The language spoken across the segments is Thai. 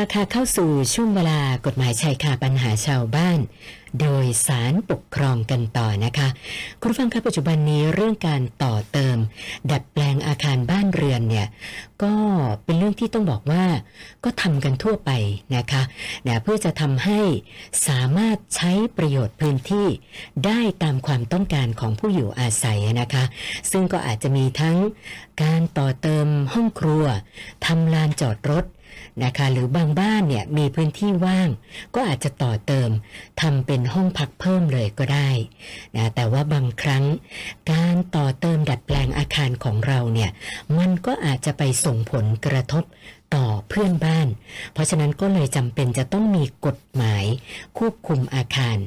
ละค่ะเข้าสู่ช่วงเวลากฎหมายชายคาปัญหาชาวบ้าน โดยสารปกครองกันต่อนะคะ คุณฟังคะปัจจุบันนี้เรื่องการต่อเติม ดัดแปลงอาคารบ้านเรือนเนี่ยก็เป็นเรื่องที่ต้องบอกว่า ก็ทำกันทั่วไปนะคะนะเพื่อจะทำให้สามารถใช้ประโยชน์พื้นที่ได้ตามความต้องการของผู้อยู่อาศัยนะคะ ซึ่งก็อาจจะมีทั้งการต่อเติมห้องครัวทำลานจอดรถ นะคะหรือบางบ้านเนี่ยมีพื้นที่ว่าง ก็อาจจะต่อเติมทำเป็นห้องพักเพิ่มเลยก็ได้นะแต่ว่าบางครั้ง การต่อเติมดัดแปลงอาคารของเราเนี่ยมันก็อาจจะไปส่งผลกระทบ ต่อเพื่อนบ้าน เพราะฉะนั้นก็เลยจำเป็นจะต้องมีกฎหมาย ควบคุมอาคาร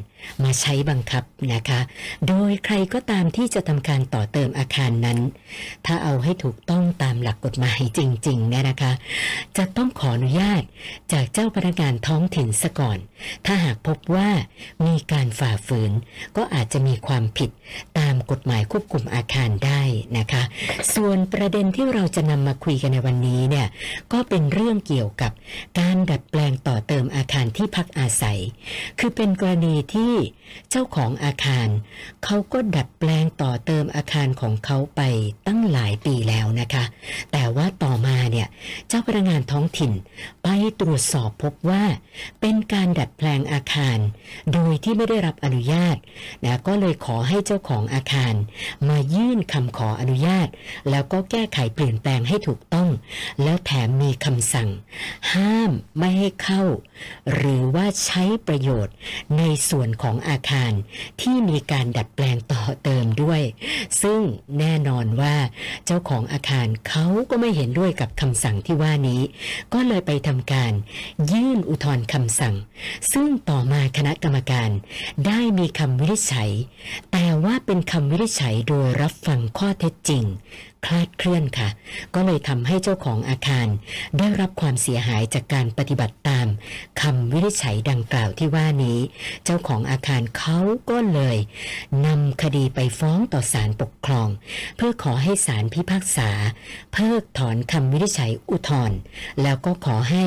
มาใช้บังคับนะคะ โดยใครก็ตามที่จะทำการต่อเติมอาคารนั้น ถ้าเอาให้ถูกต้องตามหลักกฎหมายจริงๆเนี่ยนะคะ จะต้องขออนุญาตจากเจ้าพนักงานท้องถิ่นซะก่อน ถ้าหากพบว่ามีการฝ่าฝืน ก็อาจจะมีความผิดตามกฎหมายควบคุมอาคารได้นะคะ ส่วนประเด็นที่เราจะนำมาคุยกันในวันนี้เนี่ยก็เเป็นเรื่องเกี่ยวกับการดัดแปลงต่อเติมอาคารที่พักอาศัย คือเป็นกรณีที่เจ้าของอาคารเขาก็ดัดแปลงต่อเติมอาคารของเขาไปตั้งหลายปีแล้วนะคะ แต่ว่าต่อมาเนี่ยเจ้าพนักงานท้องถิ่นไปตรวจสอบพบว่าเป็นการดัดแปลงอาคาร โดยที่ไม่ได้รับอนุญาตนะก็เลยขอให้เจ้าของอาคาร มายื่นคำขออนุญาต แล้วก็แก้ไขเปลี่ยนแปลงให้ถูกต้อง แล้วแถมมีคำสั่ง ห้ามไม่ให้เข้า หรือว่าใช้ประโยชน์ในส่วนของอาคาร ที่มีการดัดแปลงต่อเติมด้วย ซึ่งแน่นอนว่าเจ้าของอาคารเขาก็ไม่เห็นด้วยกับคำสั่งที่ว่านี้ ก็เลยไปทำการ ยื่นอุทธรณ์คำสั่ง ซึ่งต่อมาคณะกรรมการ ได้มีคำวินิจฉัย แต่ว่าเป็นคำวินิจฉัยโดยรับฟังข้อเท็จจริง คลาดเคลื่อนค่ะ ก็เลยทำให้เจ้าของอาคาร ได้รับความเสียหายจากการปฏิบัติตามคำวินิจฉัยดังกล่าวที่ว่านี้ เจ้าของอาคารเขาก็เลยนำคดีไปฟ้องต่อศาลปกครอง เพื่อขอให้ศาลพิพากษา เพิกถอนคำวินิจฉัยอุทธรณ์แล้วก็ขอให้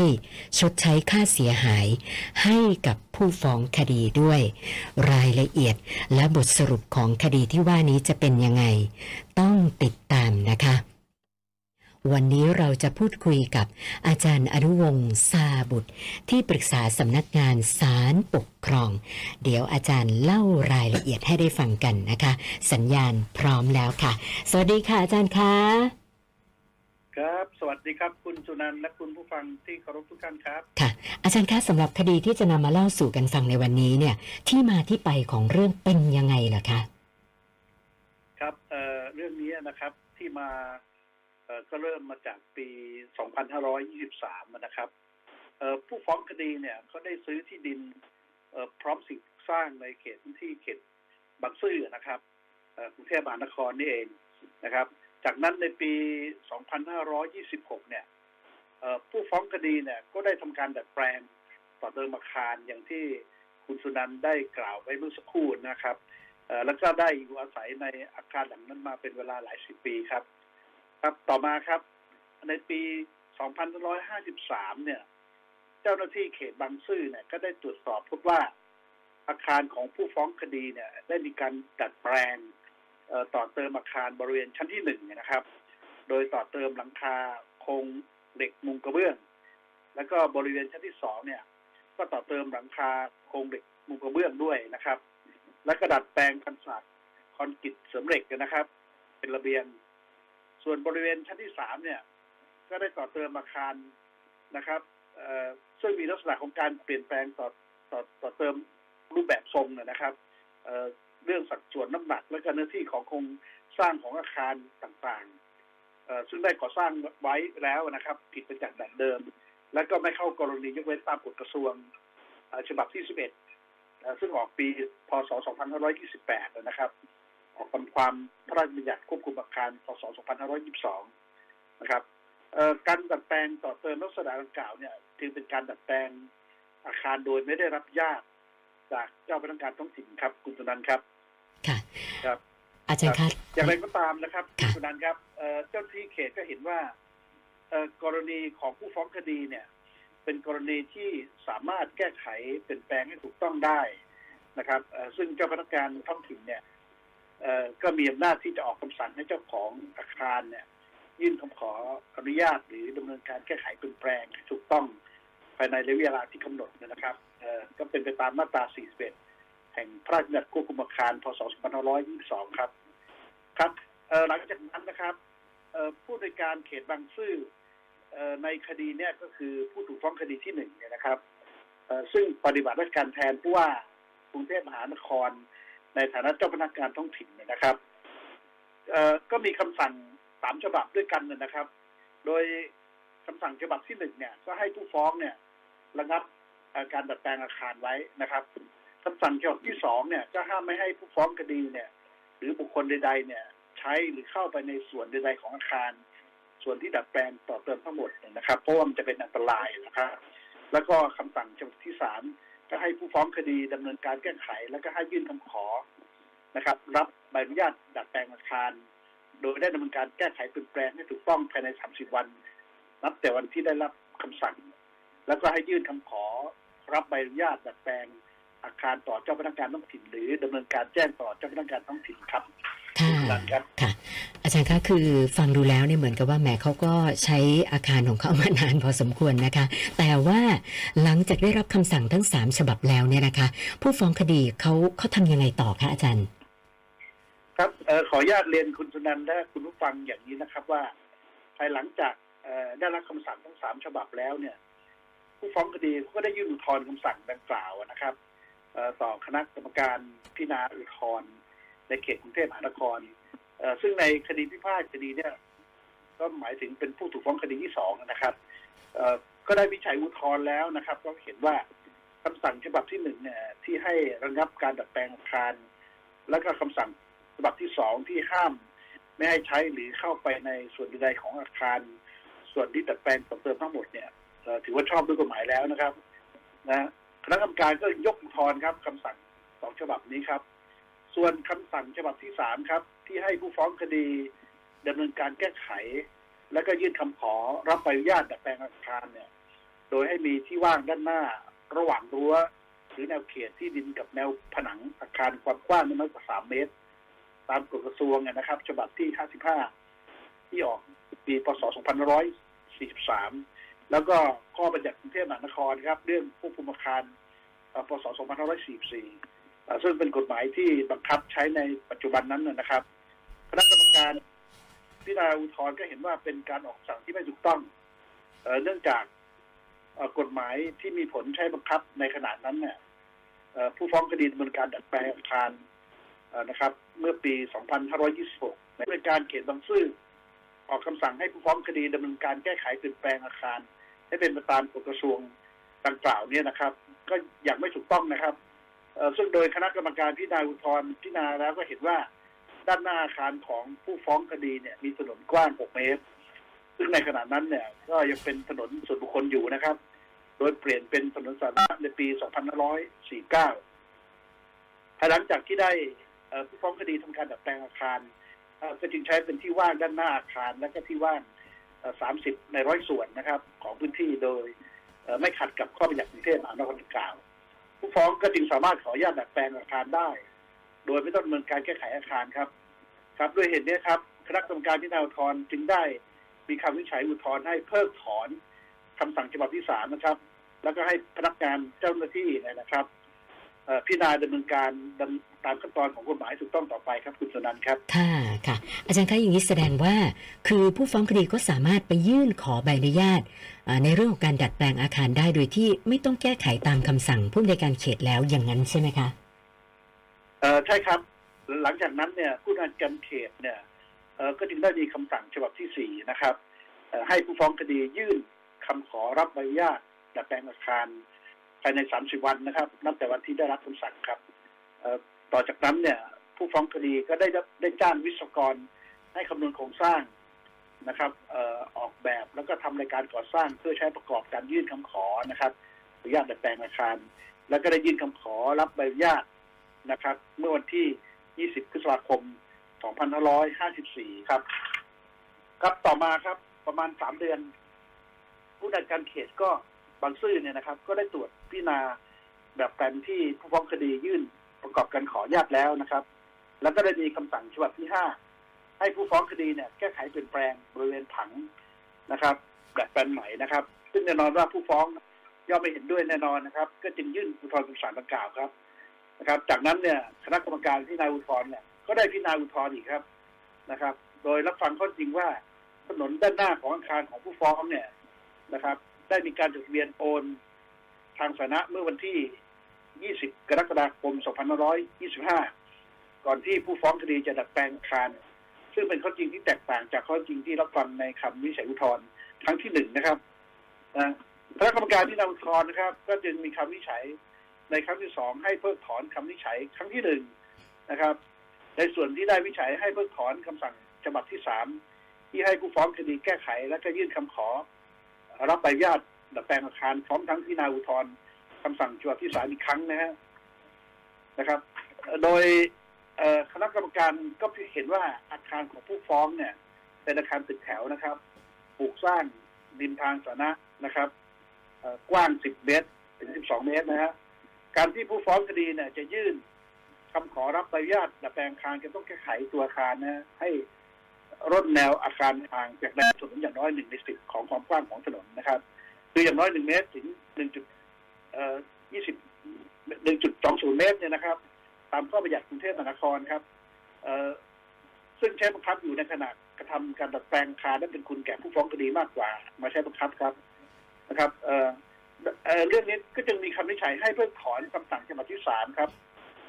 ชดใช้ค่าเสียหายให้กับ ผู้ฟ้องคดีด้วย รายละเอียดและบทสรุปของคดีที่ว่านี้จะเป็นยังไง ต้องติดตามนะคะ วันนี้เราจะพูดคุยกับอาจารย์อนุวงศ์ซาบุตร ที่ปรึกษาสำนักงานศาลปกครอง เดี๋ยวอาจารย์เล่ารายละเอียดให้ได้ฟังกันนะคะ สัญญาณพร้อมแล้วค่ะ สวัสดีค่ะอาจารย์คะ ครับ สวัสดีครับ คุณสุนันท์และคุณผู้ฟังที่เคารพทุกท่านครับ ค่ะ อาจารย์คะสำหรับคดีที่จะนำมาเล่าสู่กันฟังในวันนี้เนี่ย ที่มาที่ไปของเรื่องเป็นยังไงล่ะคะ ครับเอ่อเรื่องนี้นะครับที่มาเอ่อก็เริ่มมาจากปี 2523 นะครับเอ่อผู้ฟ้องคดีเนี่ยเขาได้ซื้อที่ดินเอ่อพร้อมสิ่งปลูกสร้างในเขตพื้นที่เขตบางซื่อนะครับเอ่อกรุงเทพมหานครนี่เองนะครับ จากนั้นในปี 2526 เนี่ยผู้ฟ้องคดีเนี่ยก็ได้ทำการดัดแปลงต่อเติมอาคารอย่างที่คุณสุนันได้กล่าวไว้เมื่อสักครู่นะครับแล้วก็ได้อยู่อาศัยในอาคารหลังนั้นมาเป็นเวลาหลายสิบปีครับ ครับต่อมาครับ ในปี 2553 เนี่ย เจ้าหน้าที่เขตบางซื่อเนี่ยก็ได้ตรวจสอบพบว่าอาคารของผู้ฟ้องคดีเนี่ย ได้มีการดัดแปลง ต่อเติมอาคารบริเวณชั้นที่หนึ่งนะครับ โดยต่อเติมหลังคาโครงเหล็กมุงกระเบื้อง แล้วก็บริเวณชั้นที่สองเนี่ย ก็ต่อเติมหลังคาโครงเหล็กมุงกระเบื้องด้วยนะครับ และกระดัดแปลงกันศาสตร์คอนกรีตเสริมเหล็กนะครับ เป็นระเบียง ส่วนบริเวณชั้นที่สามเนี่ย ก็ได้ต่อเติมอาคารนะครับซึ่งมีลักษณะของการเปลี่ยนแปลงต่อต่อต่อเติมรูปแบบทรงนะครับ เรื่องสัดส่วนน้ำหนัก และก็เนื้อที่ของโครงสร้างของอาคารต่างๆ ซึ่งได้ก่อสร้างไว้แล้วนะครับ ผิดไปจากแบบเดิม และก็ไม่เข้ากรณียกเว้นตามกฎกระทรวงฉบับที่ 11 ซึ่งออกปีพศ 2528 นะครับ ออกความพระราชบัญญัติควบคุมอาคารพศ 2522 นะครับการดัดแปลงต่อเติมลักษณะดังกล่าวเนี่ยจึงเป็นการดัดแปลงอาคารโดยไม่ได้รับญาตจากเจ้าพนักงานท้องถิ่นครับ คุณสุนันครับ ครับอาจารย์คะอย่างไรก็ตามนะครับคุค่ะณสุนันท์ครับเอ่อเจ้าหน้าที่เขตก็เห็นว่าเอ่อกรณีของผู้ฟ้องคดีเนี่ย เป็นกรณีที่สามารถแก้ไขเปลี่ยนแปลงให้ถูกต้องได้นะครับเอ่อซึ่งเจ้าพนักงานท้องถิ่นเนี่ยเอ่อก็มีอำนาจที่จะออกคำสั่งให้เจ้าของอาคารเนี่ย ยื่นคำขออนุญาตหรือดำเนินการแก้ไขเปลี่ยนแปลงให้ถูกต้องภายในระยะเวลาที่กำหนดนะครับเอ่อก็เป็นไปตามมาตรา 41 แห่งพระราชบัญญัติควบคุมอาคาร พศ 2522 ครับ ครับหลังจากนั้นนะครับผู้ในวยการเขตบางซื่ออในคดีเนี่ยก็คือผู้ถูกฟ้องคดีที่หนึ่งเนี่ยนะครับซึ่งปฏิบัติราชการแทนผู้ว่ากรุงเทพมหานคร ในฐานะเจ้าพนักงานท้องถิ่นเนี่ยนะครับก็มีคำสั่งสามฉบับด้วยกันเนยนะครับ โดยคำสั่งฉบับที่หนึ่งเนี่ย ก็ให้ผู้ฟ้องเนี่ยระงับการดัดแปลงอาคารไว้นะครับ คำสั่งฉบับที่สองเนี่ยก็ห้ามไม่ให้ผู้ฟ้องคดีเนี่ย หรือบุคคลใด ๆ เนี่ย ใช้หรือเข้าไปในส่วนใด ๆ ของอาคาร ส่วนที่ดัดแปลงต่อเติมทั้งหมดนี่ยนะครับเพราะว่ามันจะเป็นอันตรายนะครับ แล้วก็คำสั่งฉบับที่สามก็ให้ผู้ฟ้องคดีดำเนินการแก้ไข แล้วก็ให้ยื่นคำขอนะครับ รับใบอนุญาตดัดแปลงอาคาร โดยได้ดำเนินการแก้ไขเปลี่ยนแปลงให้ถูกต้องภายใน 30 วัน นับแต่วันที่ได้รับคำสั่ง แล้วก็ให้ยื่นคำขอรับใบอนุญาตดัดแปลง อาคารต่อเจ้าพนักงานท้องถิ่น หรือดำเนินการแจ้งต่อเจ้าพนักงานท้องถิ่นครับค่ะนั่นครับค่ะ อาจารย์คะคือฟังดูแล้วเนี่ยเหมือนกับว่าแหมเขาก็ใช้อาคารของเขามานานพอสมควรนะคะ แต่ว่าหลังจากได้รับคำสั่งทั้งสามฉบับแล้วเนี่ยนะคะ ผู้ฟ้องคดีเขาเขาทำยังไงต่อคะอาจารย์ ครับเออขออนุญาตเรียนคุณสุนันท์และคุณผู้ฟังอย่างนี้นะครับว่า ภายหลังจากเอ่อได้รับคำสั่งทั้งสามฉบับแล้วเนี่ย ผู้ฟ้องคดีก็ได้ยื่นอุทธรณ์คำสั่งดังกล่าวนะครับเอ่อ ต่อคณะกรรมการพิจารณาอุทธรณ์ในเขตกรุงเทพมหานครซึ่งในคดีพิพาทคดีเนี่ยก็หมายถึงเป็นผู้ถูกฟ้องคดีที่สองนะครับก็ได้วิจัยอุทธรณ์แล้วนะครับ ก็เห็นว่าคำสั่งฉบับที่หนึ่งเนี่ยที่ให้ระงับการดัดแปลงอาคาร แล้วก็คำสั่งฉบับที่สองที่ห้ามไม่ให้ใช้หรือเข้าไปในส่วนใดๆของอาคาร ส่วนที่ดัดแปลงต่อเติมทั้งหมดเนี่ยถือว่าชอบด้วยกฎหมายแล้วนะครับ นะ คณะกรรมการก็ยกอุทธรณ์ครับคำสั่งสองฉบับนี้ครับ ส่วนคำสั่งฉบับที่สามครับ ที่ให้ผู้ฟ้องคดีดำเนินการแก้ไข แล้วก็ยื่นคำขอรับใบอนุญาตดัดแปลงอาคารเนี่ย โดยให้มีที่ว่างด้านหน้าระหว่างรั้วหรือแนวเขตที่ดินกับแนวผนังอาคารความกว้างไม่น้อยกว่าสามเมตร ตามกฎกระทรวงนะครับ ฉบับที่ 55 ที่ออกปี พศ 2543 แล้วก็ข้อบัญญัติกรุงเทพมหานครครับ เรื่องควบคุมอาคารพศ 2544 ซึ่งเป็นกฎหมายที่บังคับใช้ในปัจจุบันนั้นนะครับ คณะกรรมการพิจารณาอุทธรณ์ก็เห็นว่าเป็นการออกสั่งที่ไม่ถูกต้อง เนื่องจากกฎหมายที่มีผลใช้บังคับในขณะนั้นเนี่ยผู้ฟ้องคดีดำเนินการดัดแปลงอาคารนะครับ เมื่อปี 2526ในบริการเขตบางซื่อออกคำสั่งให้ผู้ฟ้องคดีดำเนินการแก้ไขเปลี่ยนแปลงอาคาร ให้เป็นไปตามกฎกระทรวงดังกล่าวเนี่ยนะครับ ก็อย่างไม่ถูกต้องนะครับซึ่งโดยคณะกรรมการพิจารณาอุทธรณ์พิจารณาแล้วก็เห็นว่าด้านหน้าอาคารของผู้ฟ้องคดีเนี่ย มีถนนกว้าง 6 เมตร ซึ่งในขณะนั้นเนี่ย ก็ยังเป็นถนนส่วนบุคคลอยู่นะครับ โดยเปลี่ยนเป็นถนนสาธารณะในปี 2549ภายหลังจากที่ได้ผู้ฟ้องคดีทำการดัดแปลงอาคารก็จึงใช้เป็นที่ว่างด้านหน้าอาคารและก็ที่ว่าง สามสิบในร้อยส่วนนะครับ ของพื้นที่โดยไม่ขัดกับข้อบัญญัติกรุงเทพมหานครกล่าว ผู้ฟ้องก็จึงสามารถขออนุญาตดัดแปลงอาคารได้ โดยไม่ต้องดำเนินการแก้ไขอาคารครับ ครับด้วยเหตุนี้ครับคณะกรรมการพิจารณาอุทธรณ์จึงได้มีคำวินิจฉัยอุทธรณ์ให้เพิกถอนคำสั่งฉบับที่สามนะครับ แล้วก็ให้พนักงานเจ้าหน้าที่นะครับ พิจารณาดำเนินการดำตามขั้นตอนของกฎหมายถูกต้องต่อไปครับคุณสนันท์ครับค่ะค่ะ อาจารย์คะอย่างนี้แสดงว่า คือผู้ฟ้องคดีก็สามารถไปยื่นขอใบอนุญาตอ่าในเรื่องของการดัดแปลงอาคารได้โดยที่ไม่ต้องแก้ไขตามคำสั่งผู้ในวยการเขตแล้วอย่างนั้นใช่ไหมคะเอ่อใช่ครับ หลังจากนั้นเนี่ยผู้การการเขตเนี่ยเอ่อก็จึงได้มีคำสั่งฉบับที่สี่นะครับเอ่อให้ผู้ฟ้องคดียื่นคำขอรับใบอนุญาตดัดแปลงอาคาร ภายใน 30 วันนะครับ นับแต่วันที่ได้รับคำสั่งครับต่อจากนั้นเนี่ย ผู้ฟ้องคดีก็ได้รับได้จ้างวิศวกรให้คำนวณโครงสร้างนะครับออกแบบแล้วก็ทำรายการก่อสร้างเพื่อใช้ประกอบการยื่นคำขอนะครับอนุญาตดัดแปลงอาคาร แล้วก็ได้ยื่นคำขอรับใบอนุญาตนะครับ เมื่อวันที่ 20 พฤษภาคม 2554 ครับ ครับต่อมาครับประมาณสามเดือน ผู้ดัการเขตก็ บางซื่อเนี่ยนะครับ ก็ได้ตรวจพิจารณาแบบแปลนที่ผู้ฟ้องคดียื่นประกอบการขออนุญาตแล้วนะครับ แล้วก็ได้มีคำสั่งฉบับที่ห้าให้ผู้ฟ้องคดีเนี่ยแก้ไขเปลี่ยนแปลงบริเวณผังนะครับ แบบแปลนใหม่นะครับ ซึ่งแน่นอนว่าผู้ฟ้องย่อมไม่เห็นด้วยแน่นอนนะครับ ก็จึงยื่นอุทธรณ์คำสั่งดังกล่าวครับนะครับ จากนั้นเนี่ยคณะกรรมการพิจารณาอุทธรณ์เนี่ยก็ได้พิจารณาอุทธรณ์อีกครับนะครับ โดยรับฟังข้อจริงว่าถนนด้านหน้าของอาคารของผู้ฟ้องเนี่ยนะครับ ได้มีการจดทะเบียนโอนทางสาธารณะเมื่อวันที่ 20 กรกฎาคม 2525 ก่อนที่ผู้ฟ้องคดีจะดัดแปลงอาคารซึ่งเป็นข้อจริงที่แตกต่างจากข้อจริงที่รับฟังในคำวิจัยอุทธรณ์ครั้งที่หนึ่งนะครับนะคณะกรรมการที่นำอุทธรณ์นะครับ ก็จึงมีคำวิจัยในครั้งที่สองให้เพิกถอนคำวิจัยครั้งที่หนึ่งนะครับ ในส่วนที่ได้วิจัยให้เพิกถอนคำสั่งฉบับที่สามที่ให้ผู้ฟ้องคดีแก้ไข และก็ยื่นคำขอ รับใบอนุญาตดัดแปลงอาคารพร้อมทั้งพิจารณาอุทธรณ์คำสั่งฉบับที่สามอีกครั้งนะฮะนะครับ โดยคณะกรรมการก็เห็นว่าอาคารของผู้ฟ้องเนี่ย เป็นอาคารตึกแถวนะครับปลูกสร้างริมทางสาธารณะนะครับกว้าง 10 เมตร ถึง 12 เมตรนะฮะการที่ผู้ฟ้องคดีเนี่ยจะยื่นคำขอรับใบอนุญาตดัดแปลงอาคารก็ต้องแก้ไขตัวอาคารนะฮะให้ ร่นแนวอาคารห่างจากแนวถนนอย่างน้อยหนึ่งในสิบของความกว้างของถนนนะครับ คืออย่างน้อยหนึ่งเมตรถึงหนึ่งจุดเอ่อยี่สิบหนึ่งจุดสองศูนย์เมตรเนี่ยนะครับ ตามข้อบัญญัติกรุงเทพมหานครครับเอ่อซึ่งใช้บังคับอยู่ในขณะกระทำการดัดแปลงคารนั้นเป็นคุณแก่ผู้ฟ้องคดีมากกว่า มาใช้บังคับครับนะครับเอ่อเรื่องนี้ก็จึงมีคำวินิจฉัยให้เพิกถอนคำสั่งฉบับที่สามครับ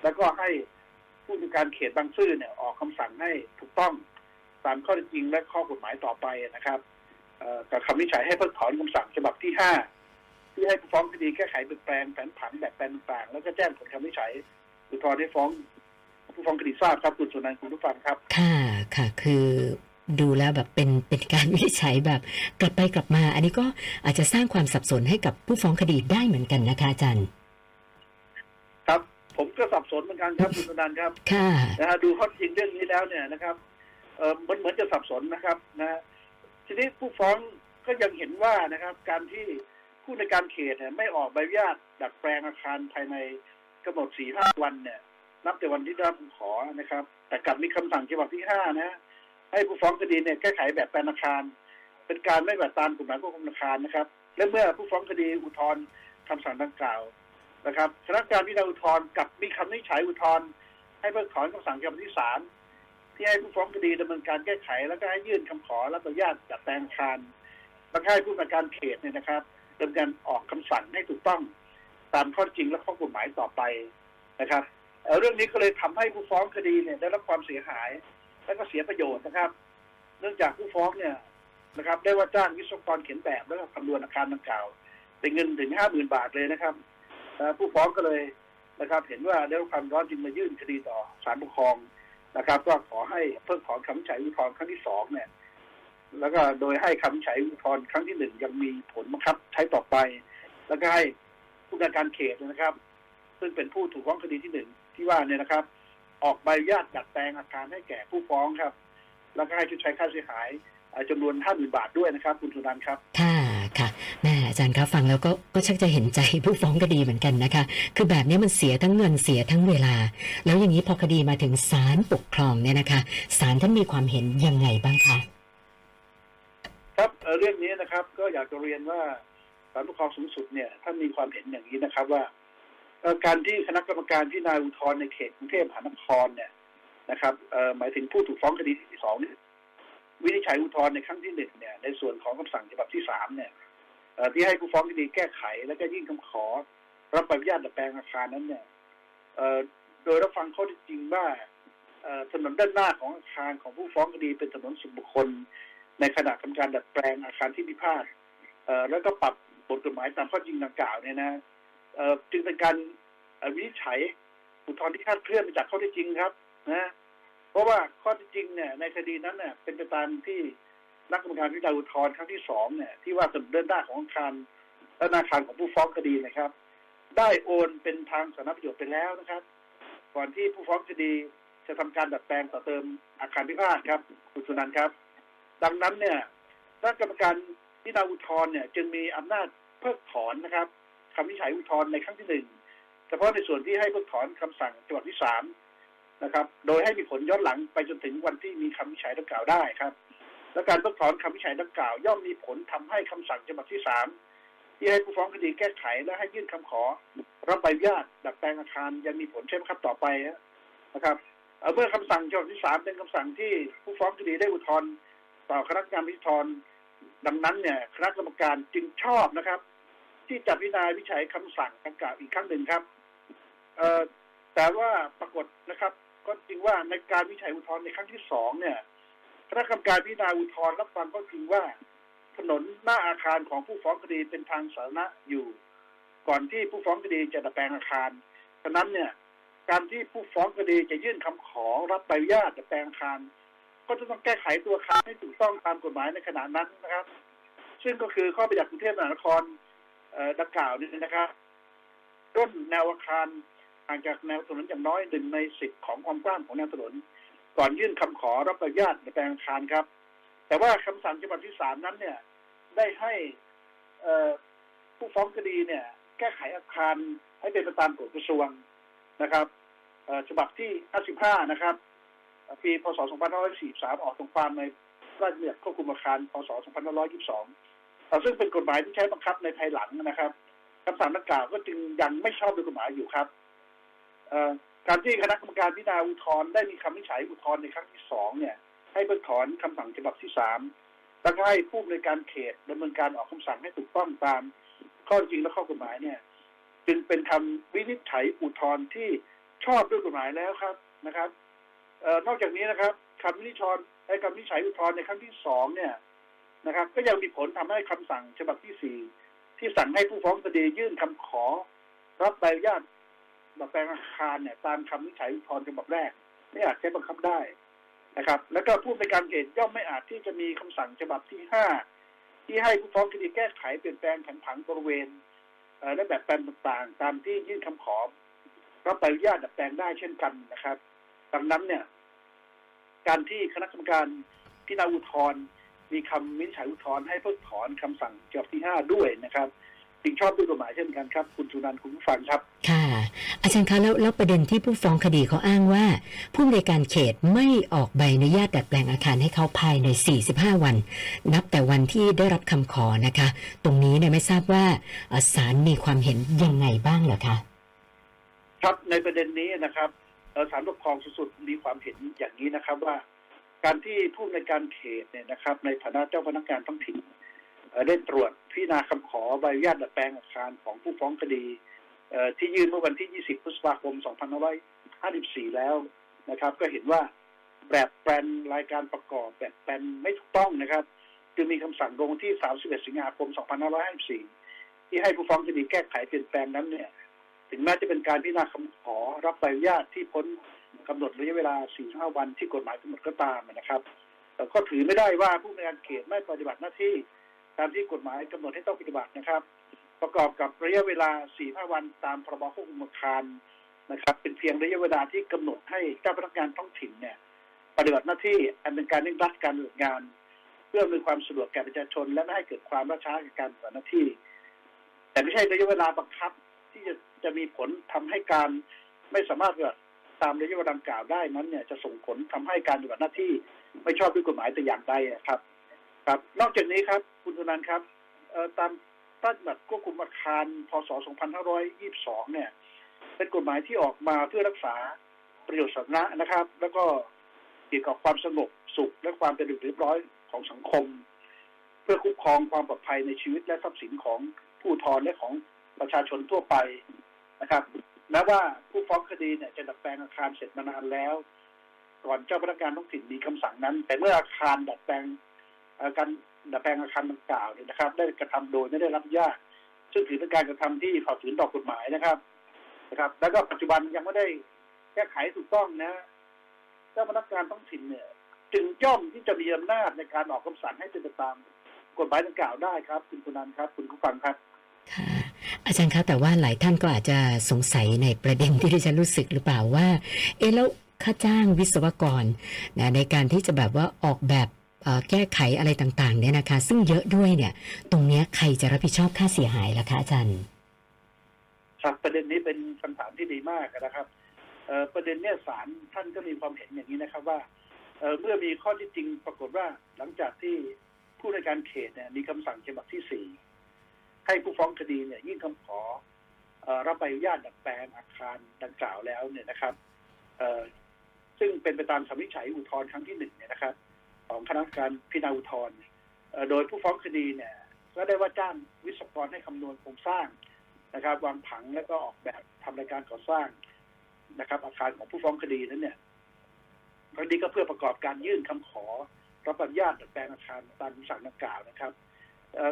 แล้วก็ให้ผู้จัดการเขตบางซื่อเนี่ยออกคำสั่งให้ถูกต้อง ตามข้อเท็จจริงและข้อกฎหมายต่อไปนะครับเอ่อกับคำวินิจฉัยให้เพิกถอนคำสั่งฉบับที่ห้าที่ให้ผู้ฟ้องคดีแก้ไขเปลี่ยนแปลงแผนผังแบบแปลนต่างๆ แล้วก็แจ้งผลคำวินิจฉัยอุทธรณ์ให้ฟ้องผู้ฟ้องคดีทราบครับคุณสุนันท์คุณผู้ฟังครับ ค่ะค่ะคือดูแล้วแบบเป็นเป็นการวินิจฉัยแบบกลับไปกลับมา อันนี้ก็อาจจะสร้างความสับสนให้กับผู้ฟ้องคดีได้เหมือนกันนะคะอาจารย์ครับ ผมก็สับสนเหมือนกันครับคุณสุนันท์ครับ ค่ะนะฮะดูข้อจริงเรื่องนี้แล้วเนี่ยนะครับ เออมันเหมือนจะสับสนนะครับนะทีนี้ผู้ฟ้องก็ยังเห็นว่านะครับ การที่ผู้ในการเขตเนี่ยไม่ออกใบอนุญาตดัดแปลงอาคารภายในกำหนดสี่ห้าวันเนี่ยนับแต่วันที่ได้รับคำขอนะครับ แต่กลับมีคำสั่งฉบับที่ห้านะให้ผู้ฟ้องคดีเนี่ยแก้ไขแบบแปลนอาคาร เป็นการไม่ปฏิบัติตามกฎหมายควบคุมอาคารนะครับ และเมื่อผู้ฟ้องคดีอุทธรณ์คำสั่งดังกล่าวนะครับคณะกรรมการพิจารณาอุทธรณ์กลับมีคำวินิจฉัยอุทธรณ์ให้เพิกถอนคำสั่งฉบับที่สาม ที่ให้ผู้ฟ้องคดีดำเนินการแก้ไข แล้วก็ให้ยื่นคำขอรับอนุญาตดัดแปลงอาคารแล้วให้ผู้จัดการเขตเนี่ยนะครับดำเนินออกคำสั่งให้ถูกต้องตามข้อจริงและข้อกฎหมายต่อไปนะครับเเรื่องนี้ก็เลยทำให้ผู้ฟ้องคดีเนี่ยได้รับความเสียหาย และก็เสียประโยชน์นะครับ เนื่องจากผู้ฟ้องเนี่ยนะครับ ได้ว่าจ้างวิศวกรเขียนแบบแล้วก็คำนวณอาคารดังกล่าวเป็นเงินถึงห้าหมื่นบาทเลยนะครับผู้ฟ้องก็เลยนะครับ เห็นว่าได้รับความร้อนจึงมายื่นคดีต่อศาลปกครอง นะครับ ก็ขอให้เพิกถอนคำวิจัยอุทธรณ์ครั้งที่สองเนี่ย แล้วก็โดยให้คำวิจัยอุทธรณ์ครั้งที่หนึ่งยังมีผลบังคับ ใช้ต่อไป แล้วก็ให้ผู้การการเขตนะครับ ซึ่งเป็นผู้ถูกฟ้องคดีที่หนึ่งที่ว่าเนี่ยนะครับ ออกใบอนุญาตดัดแปลงอาคารให้แก่ผู้ฟ้องครับ แล้วก็ให้ชดใช้ค่าเสียหายจำนวนห้าหมื่นบาทด้วยนะครับ คุณสุนันท์ครับ ค่ะ ค่ะแม่ จารย์ครับฟังแล้วก็ก็ชักจะเห็นใจผู้ฟ้องคดีเหมือนกันนะคะ คือแบบนี้มันเสียทั้งเงินเสียทั้งเวลา แล้วอย่างนี้พอคดีมาถึงศาลปกครองเนี่ยนะคะศาลท่านมีความเห็นยังไงบ้างคะครับเรื่องนี้นะครับ ก็อยากจะเรียนว่าศาลปกครองสูงสุดเนี่ยท่านมีความเห็นอย่างนี้นะครับว่าการที่คณะกรรมการพิจารณาอุทธรณ์ในเขตกรุงเทพมหานครเนี่ยนะครับหมายถึงผู้ถูกฟ้องคดีที่สองนี่วินิจฉัยอุทธรณ์ในครั้งที่หนึ่งเนี่ยในส่วนของคำสั่งฉบับที่สามเนี่ย ที่ให้ผู้ฟ้องคดีแก้ไข แล้วก็ยื่นคำขอ รับใบอนุญาตดัดแปลงอาคารนั้นเนี่ยโดยรับฟังข้อเท็จจริงว่าถนนด้านหน้าของอาคารของผู้ฟ้องคดีเป็นถนนส่วนบุคคล ในขณะทำการดัดแปลงอาคารที่พิพาทแล้วก็ปรับบทกฎหมายตามข้อจริงดังกล่าวเนี่ยนะจึงเป็นการวินิจฉัยอุทธรณ์ที่คาดเคลื่อนไปจากข้อเท็จจริงครับนะเพราะว่าข้อเท็จจริงเนี่ยในคดีนั้นเนี่ยเป็นไปตามที่ นักกรรมการพิจารณาอุทธรณ์ครั้งที่สองเนี่ยที่ว่าถนนเดินหน้าของอาคารและอาคารของผู้ฟ้องคดีนะครับ ได้โอนเป็นทางสาธารณประโยชน์ไปแล้วนะครับ ก่อนที่ผู้ฟ้องคดีจะทำการดัดแปลงต่อเติมอาคารพิพาทครับคุณสุนันท์ครับ ดังนั้นเนี่ยคณะกรรมการพิจารณาอุทธรณ์เนี่ยจึงมีอำนาจเพิกถอนนะครับคำวิจัยอุทธรณ์ในครั้งที่หนึ่งเฉพาะในส่วนที่ให้เพิกถอนคำสั่งฉบับที่สามนะครับ โดยให้มีผลย้อนหลังไปจนถึงวันที่มีคำวิจัยดังกล่าวได้ครับ และการเพิกถอนคำวิจัยดังกล่าว ย่อมมีผลทำให้คำสั่งฉบับที่สามที่ให้ผู้ฟ้องคดีแก้ไขและให้ยื่นคำขอ รับใบอนุญาตดัดแปลงอาคารยังมีผลใช่ไหมครับต่อไปนะครับเเมื่อคำสั่งฉบับที่สามเป็นคำสั่งที่ผู้ฟ้องคดีได้อุทธรณ์ต่อคณะกรรมการพิจารณาดังนั้นเนี่ยคณะกรรมการจึงชอบนะครับ ที่จะพิจารณาวิจัยคำสั่งดังกล่าวอีกครั้งหนึ่งครับเอ่อแต่ว่าปรากฏนะครับ ก็จริงว่าในการวิจัยอุทธรณ์ในครั้งที่สองเนี่ย คณะกรรมการพิจารณาอุทธรณ์รับฟังก็จริงว่า ถนนหน้าอาคารของผู้ฟ้องคดีเป็นทางสาธารณะอยู่ ก่อนที่ผู้ฟ้องคดีจะดัดแปลงอาคารฉะนั้นเนี่ยการที่ผู้ฟ้องคดีจะยื่นคำขอรับใบอนุญาตดัดแปลงอาคาร ก็จะต้องแก้ไขตัวอาคารให้ถูกต้องตามกฎหมายในขณะนั้นนะครับ ซึ่งก็คือข้อบัญญัติกรุงเทพมหานครดังกล่าวนี้นะครับต้นแนวอาคารห่างจากแนวถนนอย่างน้อยหนึ่งในสิบของความกว้างของแนวถนน ก่อนยื่นคำขอรับอนุญาตแปลงอาคารครับ แต่ว่าคำสั่งฉบับที่สามนั้นเนี่ย ได้ให้ผู้ฟ้องคดีเนี่ย แก้ไขอาคารให้เป็นไปตามกฎกระทรวงนะครับฉบับที่ 55 นะครับ ปีพศ 2543 ออกตรงความในรายละเอียควบคุมอาคาร พศ 2522 ซึ่งเป็นกฎหมายที่ใช้บังคับในภายหลังนะครับคำสั่งดังกล่าวก็จึงยังไม่ชอบด้วยกฎหมายอยู่ครับ การที่คณะกรรมการพิจารณาอุทธรณ์ได้มีคำวินิจฉัยอุทธรณ์ในครั้งที่สองเนี่ย ให้เพิกถอนคำสั่งฉบับที่สามแล้วก็ให้ผู้ในวยการเขตดำเนินการออกคำสั่งให้ถูกต้องตาม ข้อจริงและข้อกฎหมายเนี่ย จึงเป็นคำวินิจฉัยอุทธรณ์ที่ชอบด้วยกฎหมายแล้วครับนะครับออนอกจากนี้นะครับคำวินิจฉัยไอ้คำวินิจฉัยอุทธรณ์ในครั้งที่สองเนี่ยนะครับ ก็ยังมีผลทำให้คำสั่งฉบับที่สี่ที่สั่งให้ผู้ฟ้องคดียื่นคำขอ รับใบอนุญาต ดัดแปลงอาคารเนี่ย ตามคำวินิจฉัยอุทธรณ์ฉบับแรก ไม่อาจใช้บังคับได้นะครับ แล้วก็ผู้ในการเขตย่อมไม่อาจที่จะมีคำสั่งฉบับที่ห้าที่ให้ผู้ฟ้องคดีแก้ไขเปลี่ยนแปลงผันผังบริเวณเอ่อและแบบแปลนต่างๆ ตามที่ยื่นคำขอรับใบอนุญาตดัดแปลงได้เช่นกันนะครับดังนั้นเนี่ย การที่คณะกรรมการพิจารณาอุทธรณ์มีคำวินิจฉัยอุทธรณ์ให้เพิกถอนคำสั่งฉบับที่ห้าด้วยนะครับจึงชอบด้วยกฎหมายเช่นกันครับ คุณสุนันท์คุณผู้ฟังครับค่ะ อาจารย์คะแล้วแล้วประเด็นที่ผู้ฟ้องคดีเขาอ้างว่า ผู้อำนการเขตไม่ออกใบอนุญาตดัดแปลงอาคารให้เขาภายใน 45 วัน นับแต่วันที่ได้รับคำขอนะคะ ตรงนี้เนี่ยไม่ทราบว่าศาลมีความเห็นยังไงบ้างเหรอคะครับในประเด็นนี้นะครับศาลปกครองสูงสุดมีความเห็นอย่างนี้นะครับว่า การที่ผู้ในการเขตเนี่ยนะครับ ในฐานะเจ้าพนักงานท้องถิ่นได้ตรวจพิจารณาคำขอใบอนุญาตดัดแปลงอาคารของผู้ฟ้องคดี ที่ยื่นเมื่อวันที่ 20 พฤษภาคม 2554 แล้วนะครับ ก็เห็นว่าแบบแปลนรายการประกอบแบบแปลนไม่ถูกต้องนะครับ จึงมีคำสั่งลงที่ 31 สิงหาคม 2554 ที่ให้ผู้ฟ้องคดีแก้ไขเปลี่ยนแปลงนั้นเนี่ย ถึงแม้จะเป็นการพิจารณาคำขอรับใบอนุญาตที่พ้นกำหนดระยะเวลา 4-5 วันที่กฎหมายกำหนดก็ตามนะครับ แต่ก็ถือไม่ได้ว่าผู้ในการเขตไม่ปฏิบัติหน้าที่ ตามที่กฎหมายกำหนดให้ต้องปฏิบัตินะครับ ประกอบกับระยะเวลา 4-5 วันตามพรบควบคุมอาคารนะครับ เป็นเพียงระยะเวลาที่กำหนดให้เจ้าพนักงานท้องถิ่นเนี่ยปฏิบัติหน้าที่อันเป็นการเร่งรัดการดำเนินงาน เพื่อมีความสะดวกแก่ประชาชน และไม่ให้เกิดความล่าช้าในการปฏิบัติหน้าที่ แต่ไม่ใช่ระยะเวลาบังคับที่จะจะมีผลทำให้การไม่สามารถปฏิบัติตามระยะเวลาดังกล่าวได้นั้นเนี่ยจะส่งผลทำให้การปฏิบัติหน้าที่ไม่ชอบด้วยกฎหมายแต่อย่างใดครับ ครับ นอกจากนี้ครับ คุณธนันครับตาม พระราชบัญญัติควบคุมอาคาร พศ 2522 เนี่ย เป็นกฎหมายที่ออกมาเพื่อรักษาประโยชน์สาธารณะนะครับ แล้วก็เกี่ยวกับความสงบสุขและความเป็นระเบียบเรียบร้อยของสังคม เพื่อคุ้มครองความปลอดภัยในชีวิตและทรัพย์สินของผู้อุทธรณ์และของประชาชนทั่วไปนะครับแม้ว่าผู้ฟ้องคดีเนี่ยจะดัดแปลงอาคารเสร็จมานานแล้ว ก่อนเจ้าพนักงานท้องถิ่นมีคำสั่งนั้น แต่เมื่ออาคารดัดแปลงการดัดแปลงอาคารดังกล่าวเนี่ยนะครับ ได้กระทำโดยไม่ได้รับอนุญาตซึ่งถือเป็นการกระทำที่ฝ่าฝืนต่อกฎหมายนะครับนะครับ แล้วก็ปัจจุบันยังไม่ได้แก้ไขถูกต้องนะเจ้าพนักงานท้องถิ่นเนี่ย จึงย่อมที่จะมีอำนาจในการออกคำสั่งให้เป็นไปตามกฎหมายดังกล่าวได้ครับ คุณคุณนันครับ คุณผู้ฟังครับค่ะอาจารย์คะแต่ว่าหลายท่านก็อาจจะสงสัยในประเด็นที่ดิฉันรู้สึกหรือเปล่าว่า เอ๊ะแล้วค่าจ้างวิศวกรนะในการที่จะแบบว่าออกแบบ แก้ไขอะไรต่างๆเนี่ยนะคะ ซึ่งเยอะด้วยเนี่ย ตรงเนี้ยใครจะรับผิดชอบค่าเสียหายล่ะคะอาจารย์ครับประเด็นนี้เป็นคำถามที่ดีมากนะครับประเด็นเนี้ยศาลท่านก็มีความเห็นอย่างนี้นะครับว่าเมื่อมีข้อที่จริงปรากฏว่าหลังจากที่ผู้ในการเขตเนี่ยมีคำสั่งฉบับที่สี่ให้ผู้ฟ้องคดีเนี่ยยื่นคำขอรับใบอนุญาตดัดแปลงอาคารดังกล่าวแล้วเนี่ยนะครับซึ่งเป็นไปตามคำวินิจฉัยอุทธรณ์ครั้งที่หนึ่งเนี่ยนะครับ ของคณะกรรมการพิจารณาอุทธรณ์โดยผู้ฟ้องคดีเนี่ยก็ได้ว่าจ้างวิศวกรให้คำนวณโครงสร้างนะครับ วางผังแล้วก็ออกแบบทำรายการก่อสร้างนะครับ อาคารของผู้ฟ้องคดีนั้นเนี่ยคดีก็เพื่อประกอบการยื่นคำขอรับอนุญาตดัดแปลงอาคารตามคำสั่งดังกล่าวนะครับ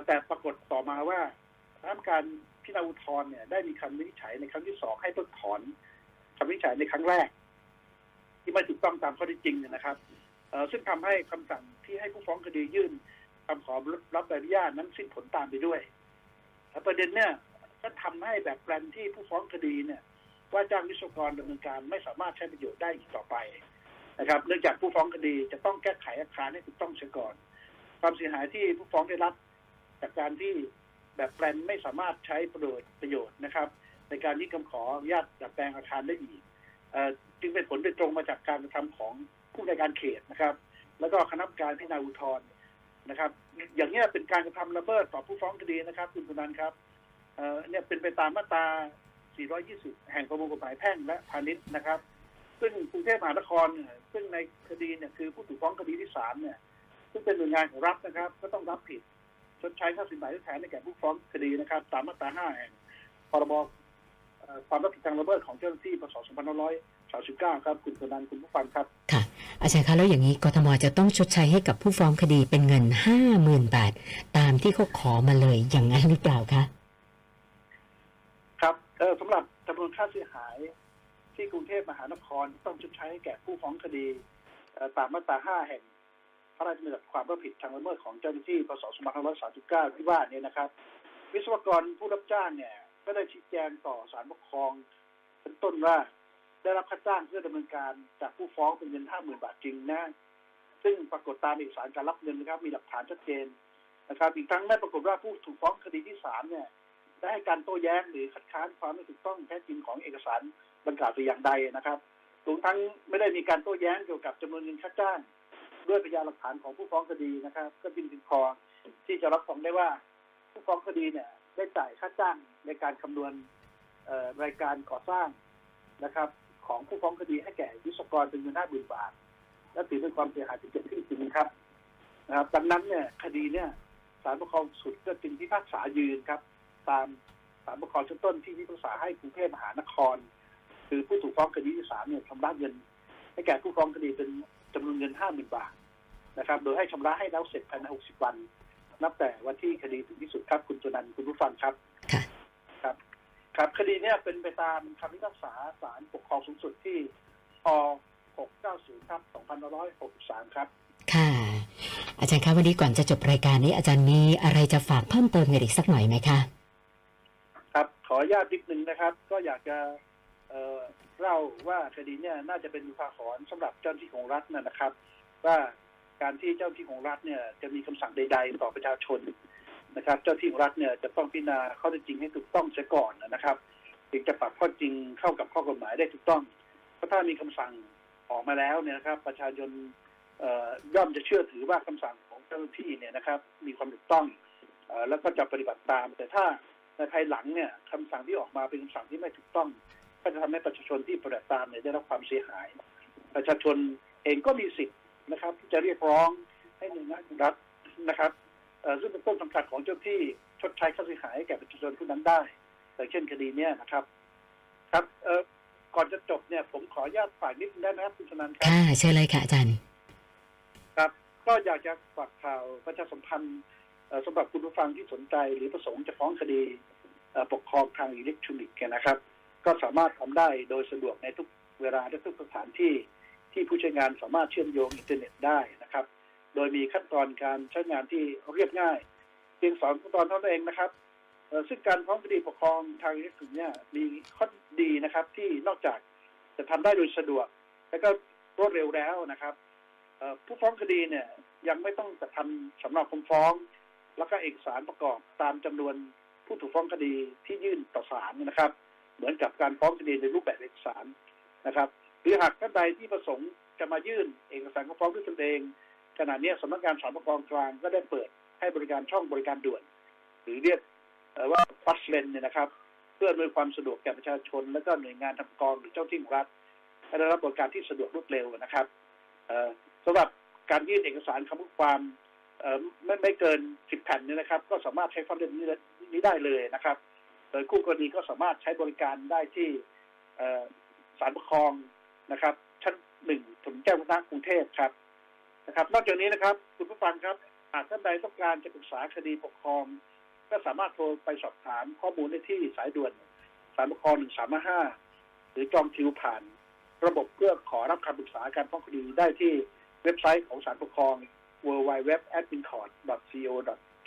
แต่ปรากฏต่อมาว่าคณะกรรมการพิจารณาอุทธรณ์เนี่ยได้มีคำวินิจฉัยในครั้งที่สองให้เพิกถอนคำวินิจฉัยในครั้งแรก ที่ไม่ถูกต้องตามข้อเท็จจริงนะครับ ซึ่งทำให้คำสั่งที่ให้ผู้ฟ้องคดียื่นคำขอรับใบอนุญาตนั้นสิ้นผลตามไปด้วยและประเด็นเนี่ยก็ทำให้แบบแปลนที่ผู้ฟ้องคดีเนี่ย ว่าจ้างวิศวกรดำเนินการไม่สามารถใช้ประโยชน์ได้อีกต่อไปนะครับ เนื่องจากผู้ฟ้องคดีจะต้องแก้ไขอาคารให้ถูกต้องเสียก่อน ความเสียหายที่ผู้ฟ้องได้รับ จากการที่แบบแปลนไม่สามารถใช้ประโยชน์ประโยชน์นะครับ ในการที่คำขออนุญาตดัดแปลงอาคารได้อีกออจึงเป็นผลโดยตรงมาจากการกระทำของ ผู้ในการเขตนะครับ แล้วก็คณะกรรมการพิจารณาอุทธรณ์นะครับ อย่างนี้เป็นการกระทำละเมิดต่อผู้ฟ้องคดีนะครับ คุณสุนันท์ครับเนี่ยเป็นไปตามมาตรา 420 แห่งประมวลกฎหมายแพ่งและพาณิชย์นะครับ ซึ่งกรุงเทพมหานครเนี่ยซึ่งในคดีเนี่ยคือผู้ถูกฟ้องคดีที่ศาลเนี่ย ซึ่งเป็นหน่วยงานของรัฐนะครับ ก็ต้องรับผิดชดใช้ค่าสินไหมทดแทนให้แก่ผู้ฟ้องคดีนะครับ ตามมาตรา 5 แห่งพรบความรับผิดทางละเมิดของเจ้าหน้าที่พศ2539 ครับ คุณสุนันท์คุณผู้ฟังครับ ค่ะ อาจารย์คะแล้วอย่างนี้กทมจะต้องชดใช้ให้กับผู้ฟ้องคดีเป็นเงินห้าหมื่นบาท ตามที่เขาขอมาเลยอย่างนั้นหรือเปล่าคะครับเออสำหรับจำนวนค่าเสียหาย ที่กรุงเทพมหานครต้องชดใช้ให้แก่ผู้ฟ้องคดีตามมาตรา5แห่งพระราชบัญญัติความรับผิดทางละเมิดของเจ้าหน้าที่พศ2539ที่ว่าเนี้นะครับ วิศวกรผู้รับจ้างเนี่ย ก็ได้ชี้แจงต่อศาลปกครองเป็นต้นว่า ได้รับค่าจ้างเพื่อดำเนินการจากผู้ฟ้องเป็นเงิน50,000บาทจริงนะซึ่งปรากฏตามเอกสารการรับเงินนะครับ มีหลักฐานชัดเจนนะครับ อีกทั้งได้ปรากฏว่าผู้ถูกฟ้องคดีที่ศาลเนี่ยได้ให้การโต้แย้งหรือคัดค้านความไม่ถูกต้องแท้จริงของเอกสารดังกล่าวแต่อย่างใดนะครับรวมทั้งไม่ได้มีการโต้แย้งเกี่ยวกับจำนวนเงินค่าจ้าง ด้วยพยานหลักฐานของผู้ฟ้องคดีนะครับ ก็จึงถึงพอที่จะรับฟังได้ว่า ผู้ฟ้องคดีเนี่ยได้จ่ายค่าจ้างในการคำนวณรายการก่อสร้างนะครับ ของผู้ฟ้องคดีให้แก่วิศวกรเป็นเงินห้าหมื่นบาท และถือเป็นความเสียหายที่เกิดขึ้นจริงครับนะครับดังนั้นเนี่ยคดีเนี่ยศาลปกครองสุดก็จึงพิพากษายืนครับ ตามศาลปกครองชั้นต้นที่พิพากษาให้กรุงเทพมหานคร คือผู้ถูกฟ้องคดีที่ศาลเนี่ยชำระเงิน ให้แก่ผู้ฟ้องคดีเป็นจำนวนเงินห้าหมื่นบาทนะครับ โดยให้ชำระให้แล้วเสร็จภายในหกสิบวัน นับแต่วันที่คดีถึงที่สุดครับคุณจุนันคุณผู้ฟังครับ ครับคดีเนี่ยเป็นไปตามคำพิพากษาศาลปกครองสูงสุดที่พ690ครับ2563 ครับ ค่ะ อาจารย์คะวันนี้ก่อนจะจบรายการนี้ อาจารย์มีอะไรจะฝากเพิ่มเติมกันอีกสักหน่อยไหมคะ ครับขออนุญาตนิดนึงนะครับ ก็อยากจะเอ่อเล่าว่าคดีเนี่ยน่าจะเป็นอุทาหรณ์สำหรับเจ้าหน้าที่ของรัฐนะนะครับ ว่าการที่เจ้าหน้าที่ของรัฐเนี่ยจะมีคำสั่งใด ๆ ต่อประชาชน นะครับ เจ้าที่รัฐเนี่ยจะต้องพิจารณาข้อเท็จจริงให้ถูกต้องเสียก่อนนะครับถึงจะปรับข้อจริงเข้ากับข้อกฎหมายได้ถูกต้องเพราะถ้ามีคำสั่งออกมาแล้วเนี่ยนะครับ ประชาชนเอ่อย่อมจะเชื่อถือว่าคำสั่งของเจ้าหน้าที่เนี่ยนะครับ มีความถูกต้องเอ่อแล้วก็จะปฏิบัติตาม แต่ถ้าในภายหลังเนี่ยคำสั่งที่ออกมาเป็นคำสั่งที่ไม่ถูกต้อง ก็จะทำให้ประชาชนที่ปฏิบัติตามเนี่ยได้รับความเสียหาย ประชาชนเองก็มีสิทธิ์นะครับที่จะเรียกร้องให้หน่วยงานรัฐนะครับ ซึ่งเป็นต้นสังกัดของเจ้าที่ชดใช้ค่าเสียหายให้แก่ประชาชนผู้นั้นได้อย่างเช่นคดีเนี้ยนะครับ ครับเอ่อก่อนจะจบเนี่ย ผมขออนุญาตฝากนิดนึงได้ไหมครับคุณชนันท์ครับค่ะเชิญเลยค่ะอาจารย์ครับ ก็อยากจะฝากข่าวประชาสัมพันธ์เอ่อสำหรับคุณผู้ฟังที่สนใจหรือประสงค์จะฟ้องคดีเอ่อปกครองทางอิเล็กทรอนิกส์เนี่ยนะครับ ก็สามารถทำได้โดยสะดวกในทุกเวลาและทุกสถานที่ที่ผู้ใช้งานสามารถเชื่อมโยงอินเทอร์เน็ตได้นะครับ โดยมีขั้นตอนการใช้งานที่เรียบง่าย เพียงสองขั้นตอนเท่านั้นเองนะครับซึ่งการฟ้องคดีปกครองทางอิเล็กทรอนิกส์เนี่ยมีข้อดีนะครับที่นอกจากจะทำได้โดยสะดวก และก็รวดเร็วแล้วนะครับผู้ฟ้องคดีเนี่ยยังไม่ต้องจัดทำสำเนาคำฟ้อง แล้วก็เอกสารประกอบตามจำนวนผู้ถูกฟ้องคดีที่ยื่นต่อศาลนะครับ เหมือนกับการฟ้องคดีในรูปแบบเอกสารนะครับ หรือหากท่านใดที่ประสงค์จะมายื่นเอกสารคำฟ้องด้วยตนเอง ขณะนี้สำนักงานศาลปกครองกลางก็ได้เปิดให้บริการช่องบริการด่วน หรือเรียกว่าฟัสเลนเนี่ยนะครับ เพื่ออำนวยความสะดวกแก่ประชาชน และก็หน่วยงานทางกองหรือเจ้าที่ของรัฐให้ได้รับบริการที่สะดวกรวดเร็วนะครับเอ่อสำหรับการยื่นเอกสารคำพูดความไม่ไม่เกินสิบแผ่นเนี่ยนะครับ ก็สามารถใช้ฟัสเลนนี้นี้ได้เลยนะครับโดยคู่กรณีก็สามารถใช้บริการได้ที่เอ่อศาลปกครองนะครับ ชั้นหนึ่งถนนแจ้งวัฒนะกรุงเทพครับ นะครับ นอกจากนี้นะครับ คุณผู้ฟังครับหากท่านใดต้องการจะปรึกษาคดีปกครอง ก็สามารถโทรไปสอบถามข้อมูลได้ที่สายด่วนสายปกครองหนึ่งสามห้าหรือจองคิวผ่าน ระบบเพื่อขอรับคำปรึกษาการฟ้องคดีได้ที่เว็บไซต์ของสารปกครอง w w w a d m i n c o r t c o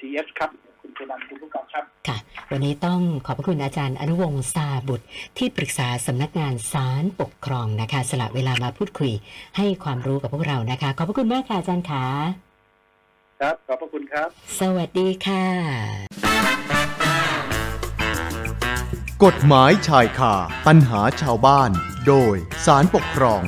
t h ครับ คุณชนันท์คุณผู้ฟังครับ ค่ะ วันนี้ต้องขอบพระคุณอาจารย์อนุวงศ์ซาบุตร ที่ปรึกษาสำนักงานศาลปกครองนะคะ สละเวลามาพูดคุย ให้ความรู้กับพวกเรานะคะ ขอบพระคุณมากค่ะอาจารย์ขาครับ ขอบพระคุณครับ สวัสดีค่ะ กฎหมายชายคาปัญหาชาวบ้าน โดยสารปกครอง